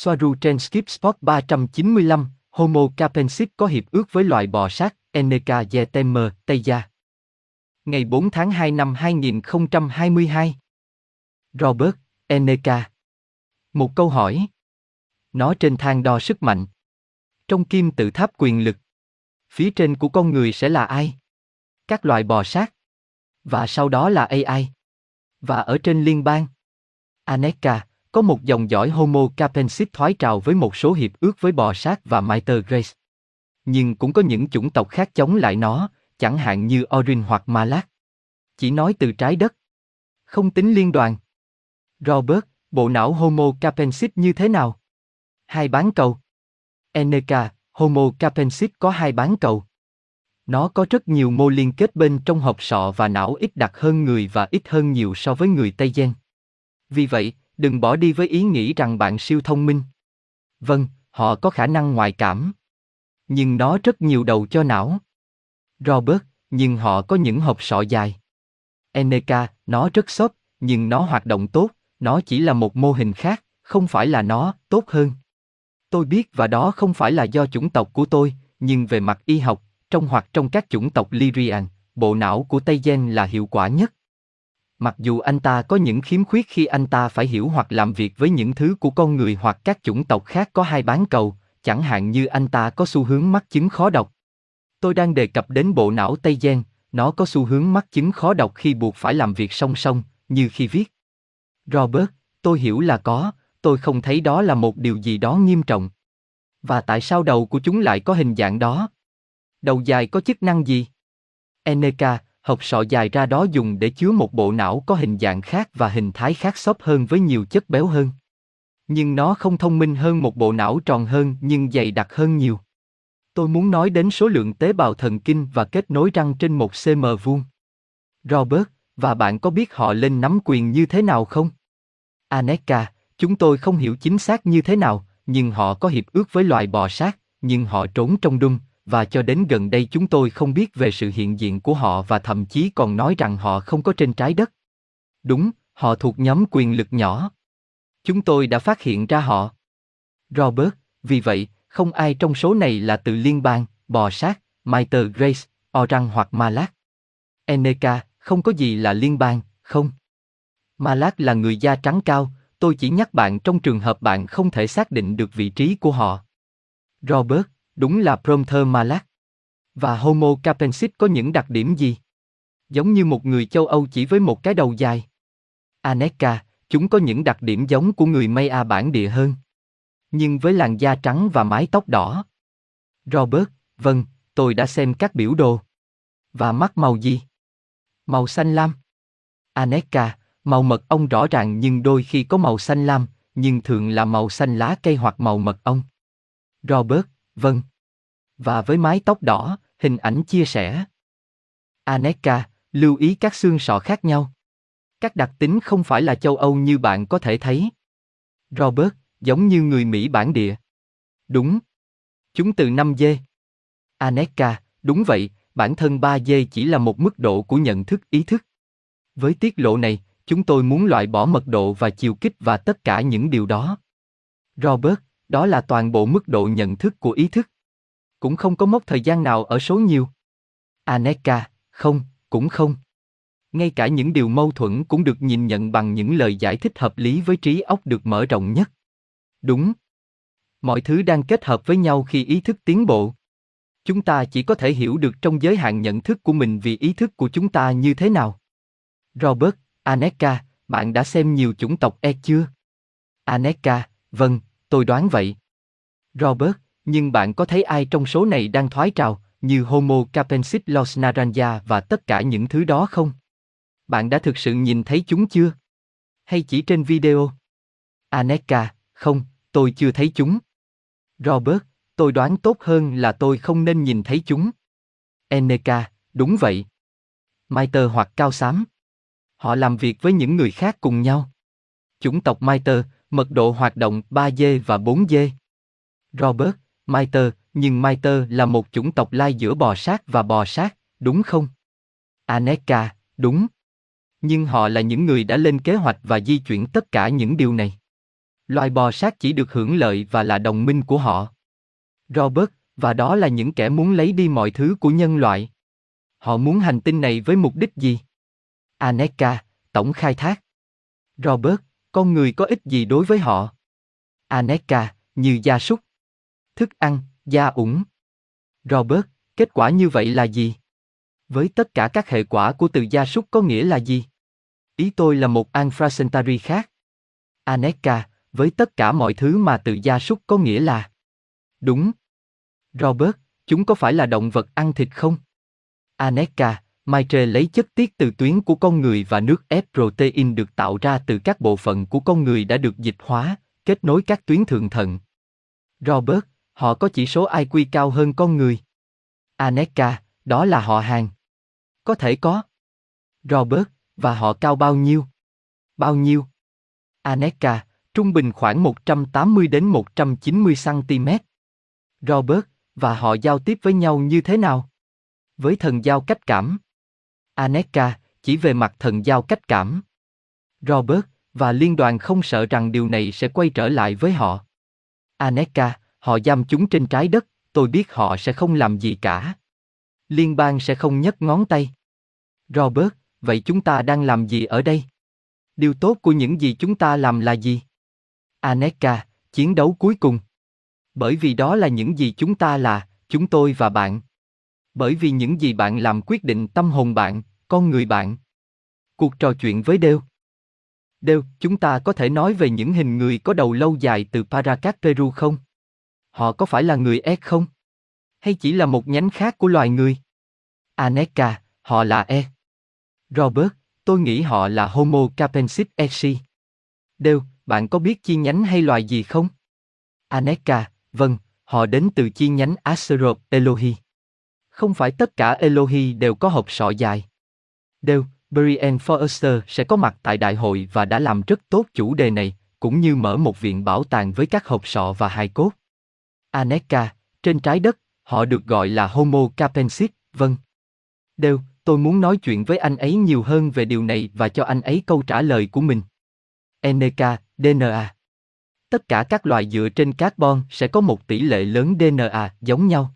Soaru trên Skip Spot 395, Homo capensis có hiệp ước với loài bò sát, Eneca Yetemer, Tây Gia. Ngày 4 tháng 2 năm 2022. Robert, Eneca. Một câu hỏi. Nó trên thang đo sức mạnh. Trong kim tự tháp quyền lực. Phía trên của con người sẽ là ai? Các loài bò sát. Và sau đó là AI. Và ở trên liên bang. Aneka, có một dòng dõi Homo capensis thoái trào với một số hiệp ước với bò sát và Miter Grace. Nhưng cũng có những chủng tộc khác chống lại nó, chẳng hạn như Orin hoặc Malak. Chỉ nói từ trái đất. Không tính liên đoàn. Robert, bộ não Homo capensis như thế nào? Hai bán cầu. Eneka, Homo capensis có hai bán cầu. Nó có rất nhiều mô liên kết bên trong hộp sọ và não ít đặc hơn người và ít hơn nhiều so với người Tây Gen. Vì vậy, đừng bỏ đi với ý nghĩ rằng bạn siêu thông minh. Vâng, họ có khả năng ngoại cảm. Nhưng nó rất nhiều đầu cho não. Robert, nhưng họ có những hộp sọ dài. Eneka, nó rất xốp, nhưng nó hoạt động tốt, nó chỉ là một mô hình khác, không phải là nó, tốt hơn. Tôi biết và đó không phải là do chủng tộc của tôi, nhưng về mặt y học, trong hoặc trong các chủng tộc Lyrian, bộ não của Tây Gen là hiệu quả nhất. Mặc dù anh ta có những khiếm khuyết khi anh ta phải hiểu hoặc làm việc với những thứ của con người hoặc các chủng tộc khác có hai bán cầu, chẳng hạn như anh ta có xu hướng mắc chứng khó đọc. Tôi đang đề cập đến bộ não Tây Gen, nó có xu hướng mắc chứng khó đọc khi buộc phải làm việc song song, như khi viết. Robert, tôi hiểu là có, tôi không thấy đó là một điều gì đó nghiêm trọng. Và tại sao đầu của chúng lại có hình dạng đó? Đầu dài có chức năng gì? Eneka, hộp sọ dài ra đó dùng để chứa một bộ não có hình dạng khác và hình thái khác xốp hơn với nhiều chất béo hơn. Nhưng nó không thông minh hơn một bộ não tròn hơn nhưng dày đặc hơn nhiều. Tôi muốn nói đến số lượng tế bào thần kinh và kết nối răng trên một cm vuông. Robert, và bạn có biết họ lên nắm quyền như thế nào không? Aneka, chúng tôi không hiểu chính xác như thế nào, nhưng họ có hiệp ước với loài bò sát, nhưng họ trốn trong đung, và cho đến gần đây chúng tôi không biết về sự hiện diện của họ và thậm chí còn nói rằng họ không có trên trái đất. Đúng, họ thuộc nhóm quyền lực nhỏ. Chúng tôi đã phát hiện ra họ. Robert, vì vậy, không ai trong số này là từ liên bang, bò sát, Mitre Grace, orang hoặc Malak. Eneka, không có gì là liên bang, không. Malak là người da trắng cao, tôi chỉ nhắc bạn trong trường hợp bạn không thể xác định được vị trí của họ. Robert, đúng là Prompter Malak. Và Homo capensis có những đặc điểm gì? Giống như một người châu Âu chỉ với một cái đầu dài. Aneka, chúng có những đặc điểm giống của người Maya bản địa hơn. Nhưng với làn da trắng và mái tóc đỏ. Robert, vâng, tôi đã xem các biểu đồ. Và mắt màu gì? Màu xanh lam. Aneka, màu mật ong rõ ràng nhưng đôi khi có màu xanh lam, nhưng thường là màu xanh lá cây hoặc màu mật ong. Robert, vâng. Và với mái tóc đỏ, hình ảnh chia sẻ. Aneka, lưu ý các xương sọ khác nhau. Các đặc tính không phải là châu Âu như bạn có thể thấy. Robert, giống như người Mỹ bản địa. Đúng. Chúng từ 5 dê. Aneka, đúng vậy, bản thân 3 dê chỉ là một mức độ của nhận thức ý thức. Với tiết lộ này, chúng tôi muốn loại bỏ mật độ và chiều kích và tất cả những điều đó. Robert, đó là toàn bộ mức độ nhận thức của ý thức. Cũng không có mốc thời gian nào ở số nhiều. Aneka, không, cũng không. Ngay cả những điều mâu thuẫn cũng được nhìn nhận bằng những lời giải thích hợp lý với trí óc được mở rộng nhất. Đúng. Mọi thứ đang kết hợp với nhau khi ý thức tiến bộ. Chúng ta chỉ có thể hiểu được trong giới hạn nhận thức của mình vì ý thức của chúng ta như thế nào. Robert, Aneka, bạn đã xem nhiều chủng tộc E chưa? Aneka, vâng, tôi đoán vậy. Robert, nhưng bạn có thấy ai trong số này đang thoái trào, như Homo capensis los naranja và tất cả những thứ đó không? Bạn đã thực sự nhìn thấy chúng chưa? Hay chỉ trên video? Aneka, không, tôi chưa thấy chúng. Robert, tôi đoán tốt hơn là tôi không nên nhìn thấy chúng. Eneka, đúng vậy. Maiter hoặc cao xám. Họ làm việc với những người khác cùng nhau. Chủng tộc Maiter, mật độ hoạt động 3G và 4G. Robert, Maiter, nhưng Maiter là một chủng tộc lai giữa bò sát và bò sát, đúng không? Aneka, đúng. Nhưng họ là những người đã lên kế hoạch và di chuyển tất cả những điều này. Loài bò sát chỉ được hưởng lợi và là đồng minh của họ. Robert, và đó là những kẻ muốn lấy đi mọi thứ của nhân loại. Họ muốn hành tinh này với mục đích gì? Aneka, tổng khai thác. Robert, con người có ích gì đối với họ? Aneka, như gia súc. Thức ăn, da ủng. Robert, kết quả như vậy là gì? Với tất cả các hệ quả của từ gia súc có nghĩa là gì? Ý tôi là một Anfracentari khác. Aneka, với tất cả mọi thứ mà từ gia súc có nghĩa là. Đúng. Robert, chúng có phải là động vật ăn thịt không? Aneka, Maitre lấy chất tiết từ tuyến của con người và nước ép protein được tạo ra từ các bộ phận của con người đã được dịch hóa, kết nối các tuyến thượng thận. Robert, họ có chỉ số IQ cao hơn con người. Aneka, đó là họ hàng. Có thể có. Robert, và họ cao bao nhiêu? Bao nhiêu? Aneka, trung bình khoảng 180 đến 190 cm. Robert, và họ giao tiếp với nhau như thế nào? Với thần giao cách cảm. Aneka, chỉ về mặt thần giao cách cảm. Robert, và liên đoàn không sợ rằng điều này sẽ quay trở lại với họ. Aneka, họ giam chúng trên trái đất, tôi biết họ sẽ không làm gì cả. Liên bang sẽ không nhấc ngón tay. Robert, vậy chúng ta đang làm gì ở đây? Điều tốt của những gì chúng ta làm là gì? Aneka, chiến đấu cuối cùng. Bởi vì đó là những gì chúng ta là, chúng tôi và bạn. Bởi vì những gì bạn làm quyết định tâm hồn bạn, con người bạn. Cuộc trò chuyện với Đều. Đều, chúng ta có thể nói về những hình người có đầu lâu dài từ Paracas Peru không? Họ có phải là người E không? Hay chỉ là một nhánh khác của loài người? Aneka, họ là E. Robert, tôi nghĩ họ là Homo capensis exi. Đều, bạn có biết chi nhánh hay loài gì không? Aneka, vâng, họ đến từ chi nhánh aserop Elohi. Không phải tất cả Elohi đều có hộp sọ dài. Đều, Brian Forrester sẽ có mặt tại đại hội và đã làm rất tốt chủ đề này, cũng như mở một viện bảo tàng với các hộp sọ và hài cốt. Aneka, trên trái đất, họ được gọi là Homo capensis, vâng. Đều, tôi muốn nói chuyện với anh ấy nhiều hơn về điều này và cho anh ấy câu trả lời của mình. Eneka, DNA. Tất cả các loài dựa trên carbon sẽ có một tỷ lệ lớn DNA giống nhau.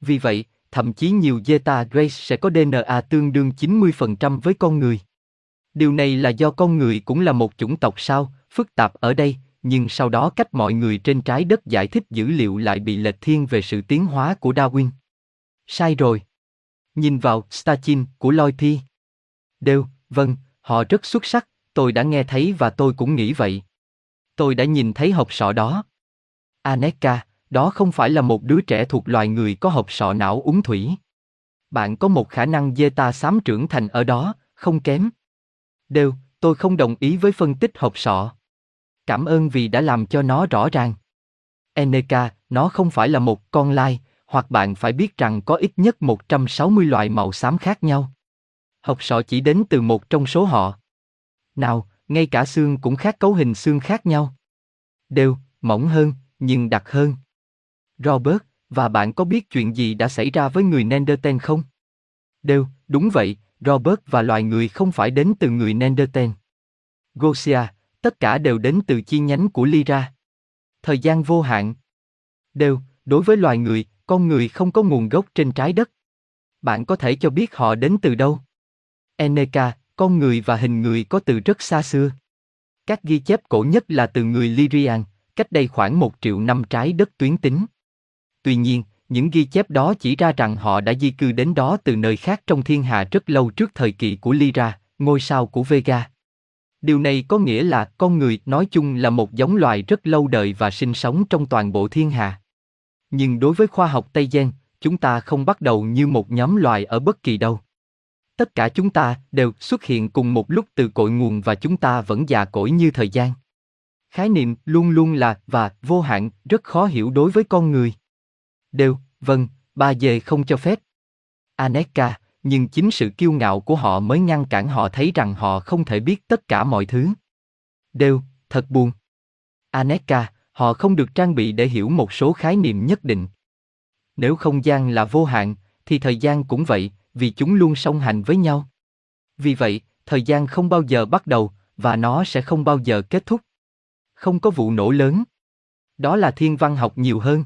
Vì vậy, thậm chí nhiều Zeta Grace sẽ có DNA tương đương 90% với con người. Điều này là do con người cũng là một chủng tộc sao, phức tạp ở đây, nhưng sau đó cách mọi người trên trái đất giải thích dữ liệu lại bị lệch thiên về sự tiến hóa của Darwin. Sai rồi. Nhìn vào Stachin của Lloyd P. Đều, vâng, họ rất xuất sắc, tôi đã nghe thấy và tôi cũng nghĩ vậy. Tôi đã nhìn thấy hộp sọ đó. Aneka, đó không phải là một đứa trẻ thuộc loài người có hộp sọ não uống thủy. Bạn có một khả năng ta xám trưởng thành ở đó, không kém. Đều, tôi không đồng ý với phân tích hộp sọ. Cảm ơn vì đã làm cho nó rõ ràng. Eneka, nó không phải là một con lai, hoặc bạn phải biết rằng có ít nhất 160 loại màu xám khác nhau. Học sọ chỉ đến từ một trong số họ. Nào, ngay cả xương cũng khác cấu hình xương khác nhau. Đều, mỏng hơn, nhưng đặc hơn. Robert, và bạn có biết chuyện gì đã xảy ra với người Neanderthal không? Đều, đúng vậy, Robert và loài người không phải đến từ người Neanderthal. Gosia, tất cả đều đến từ chi nhánh của Lyra. Thời gian vô hạn. Đều, đối với loài người, con người không có nguồn gốc trên trái đất. Bạn có thể cho biết họ đến từ đâu? Eneka, con người và hình người có từ rất xa xưa. Các ghi chép cổ nhất là từ người Lyrian, cách đây khoảng một triệu năm trái đất tuyến tính. Tuy nhiên, những ghi chép đó chỉ ra rằng họ đã di cư đến đó từ nơi khác trong thiên hà rất lâu trước thời kỳ của Lyra, ngôi sao của Vega. Điều này có nghĩa là con người nói chung là một giống loài rất lâu đời và sinh sống trong toàn bộ thiên hà. Nhưng đối với khoa học Tây Gen, chúng ta không bắt đầu như một nhóm loài ở bất kỳ đâu. Tất cả chúng ta đều xuất hiện cùng một lúc từ cội nguồn và chúng ta vẫn già cỗi như thời gian. Khái niệm luôn luôn là và vô hạn rất khó hiểu đối với con người. Đều, vâng, ba dề không cho phép. Aneka, nhưng chính sự kiêu ngạo của họ mới ngăn cản họ thấy rằng họ không thể biết tất cả mọi thứ. Đều, thật buồn. Aneka, họ không được trang bị để hiểu một số khái niệm nhất định. Nếu không gian là vô hạn, thì thời gian cũng vậy, vì chúng luôn song hành với nhau. Vì vậy, thời gian không bao giờ bắt đầu, và nó sẽ không bao giờ kết thúc. Không có vụ nổ lớn. Đó là thiên văn học nhiều hơn.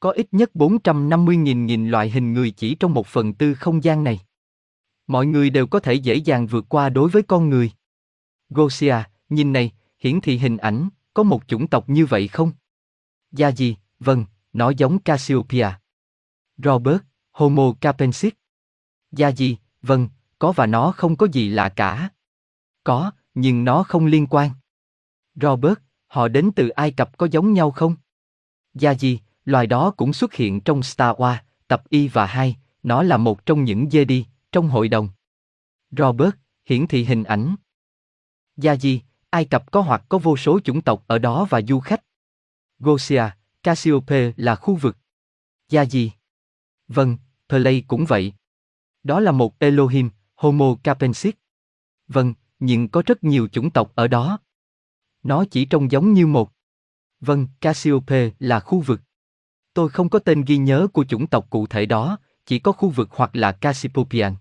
Có ít nhất 450.000 nghìn loại hình người chỉ trong một phần tư không gian này. Mọi người đều có thể dễ dàng vượt qua đối với con người. Gosia, nhìn này, hiển thị hình ảnh, có một chủng tộc như vậy không? Gia gì, vâng, nó giống Cassiopeia. Robert, Homo capensis. Gia gì, vâng, có và nó không có gì lạ cả. Có, nhưng nó không liên quan. Robert, họ đến từ Ai Cập có giống nhau không? Gia gì, loài đó cũng xuất hiện trong Star Wars, tập Y và 2, nó là một trong những dê đi trong hội đồng. Robert, hiển thị hình ảnh. Gia Di, Ai Cập có hoặc có vô số chủng tộc ở đó và du khách. Gosia, Cassiope là khu vực. Gia Di. Vâng, Play cũng vậy. Đó là một Elohim, Homo capensis. Vâng, nhưng có rất nhiều chủng tộc ở đó. Nó chỉ trông giống như một. Vâng, Cassiope là khu vực. Tôi không có tên ghi nhớ của chủng tộc cụ thể đó, chỉ có khu vực hoặc là Cassipopian.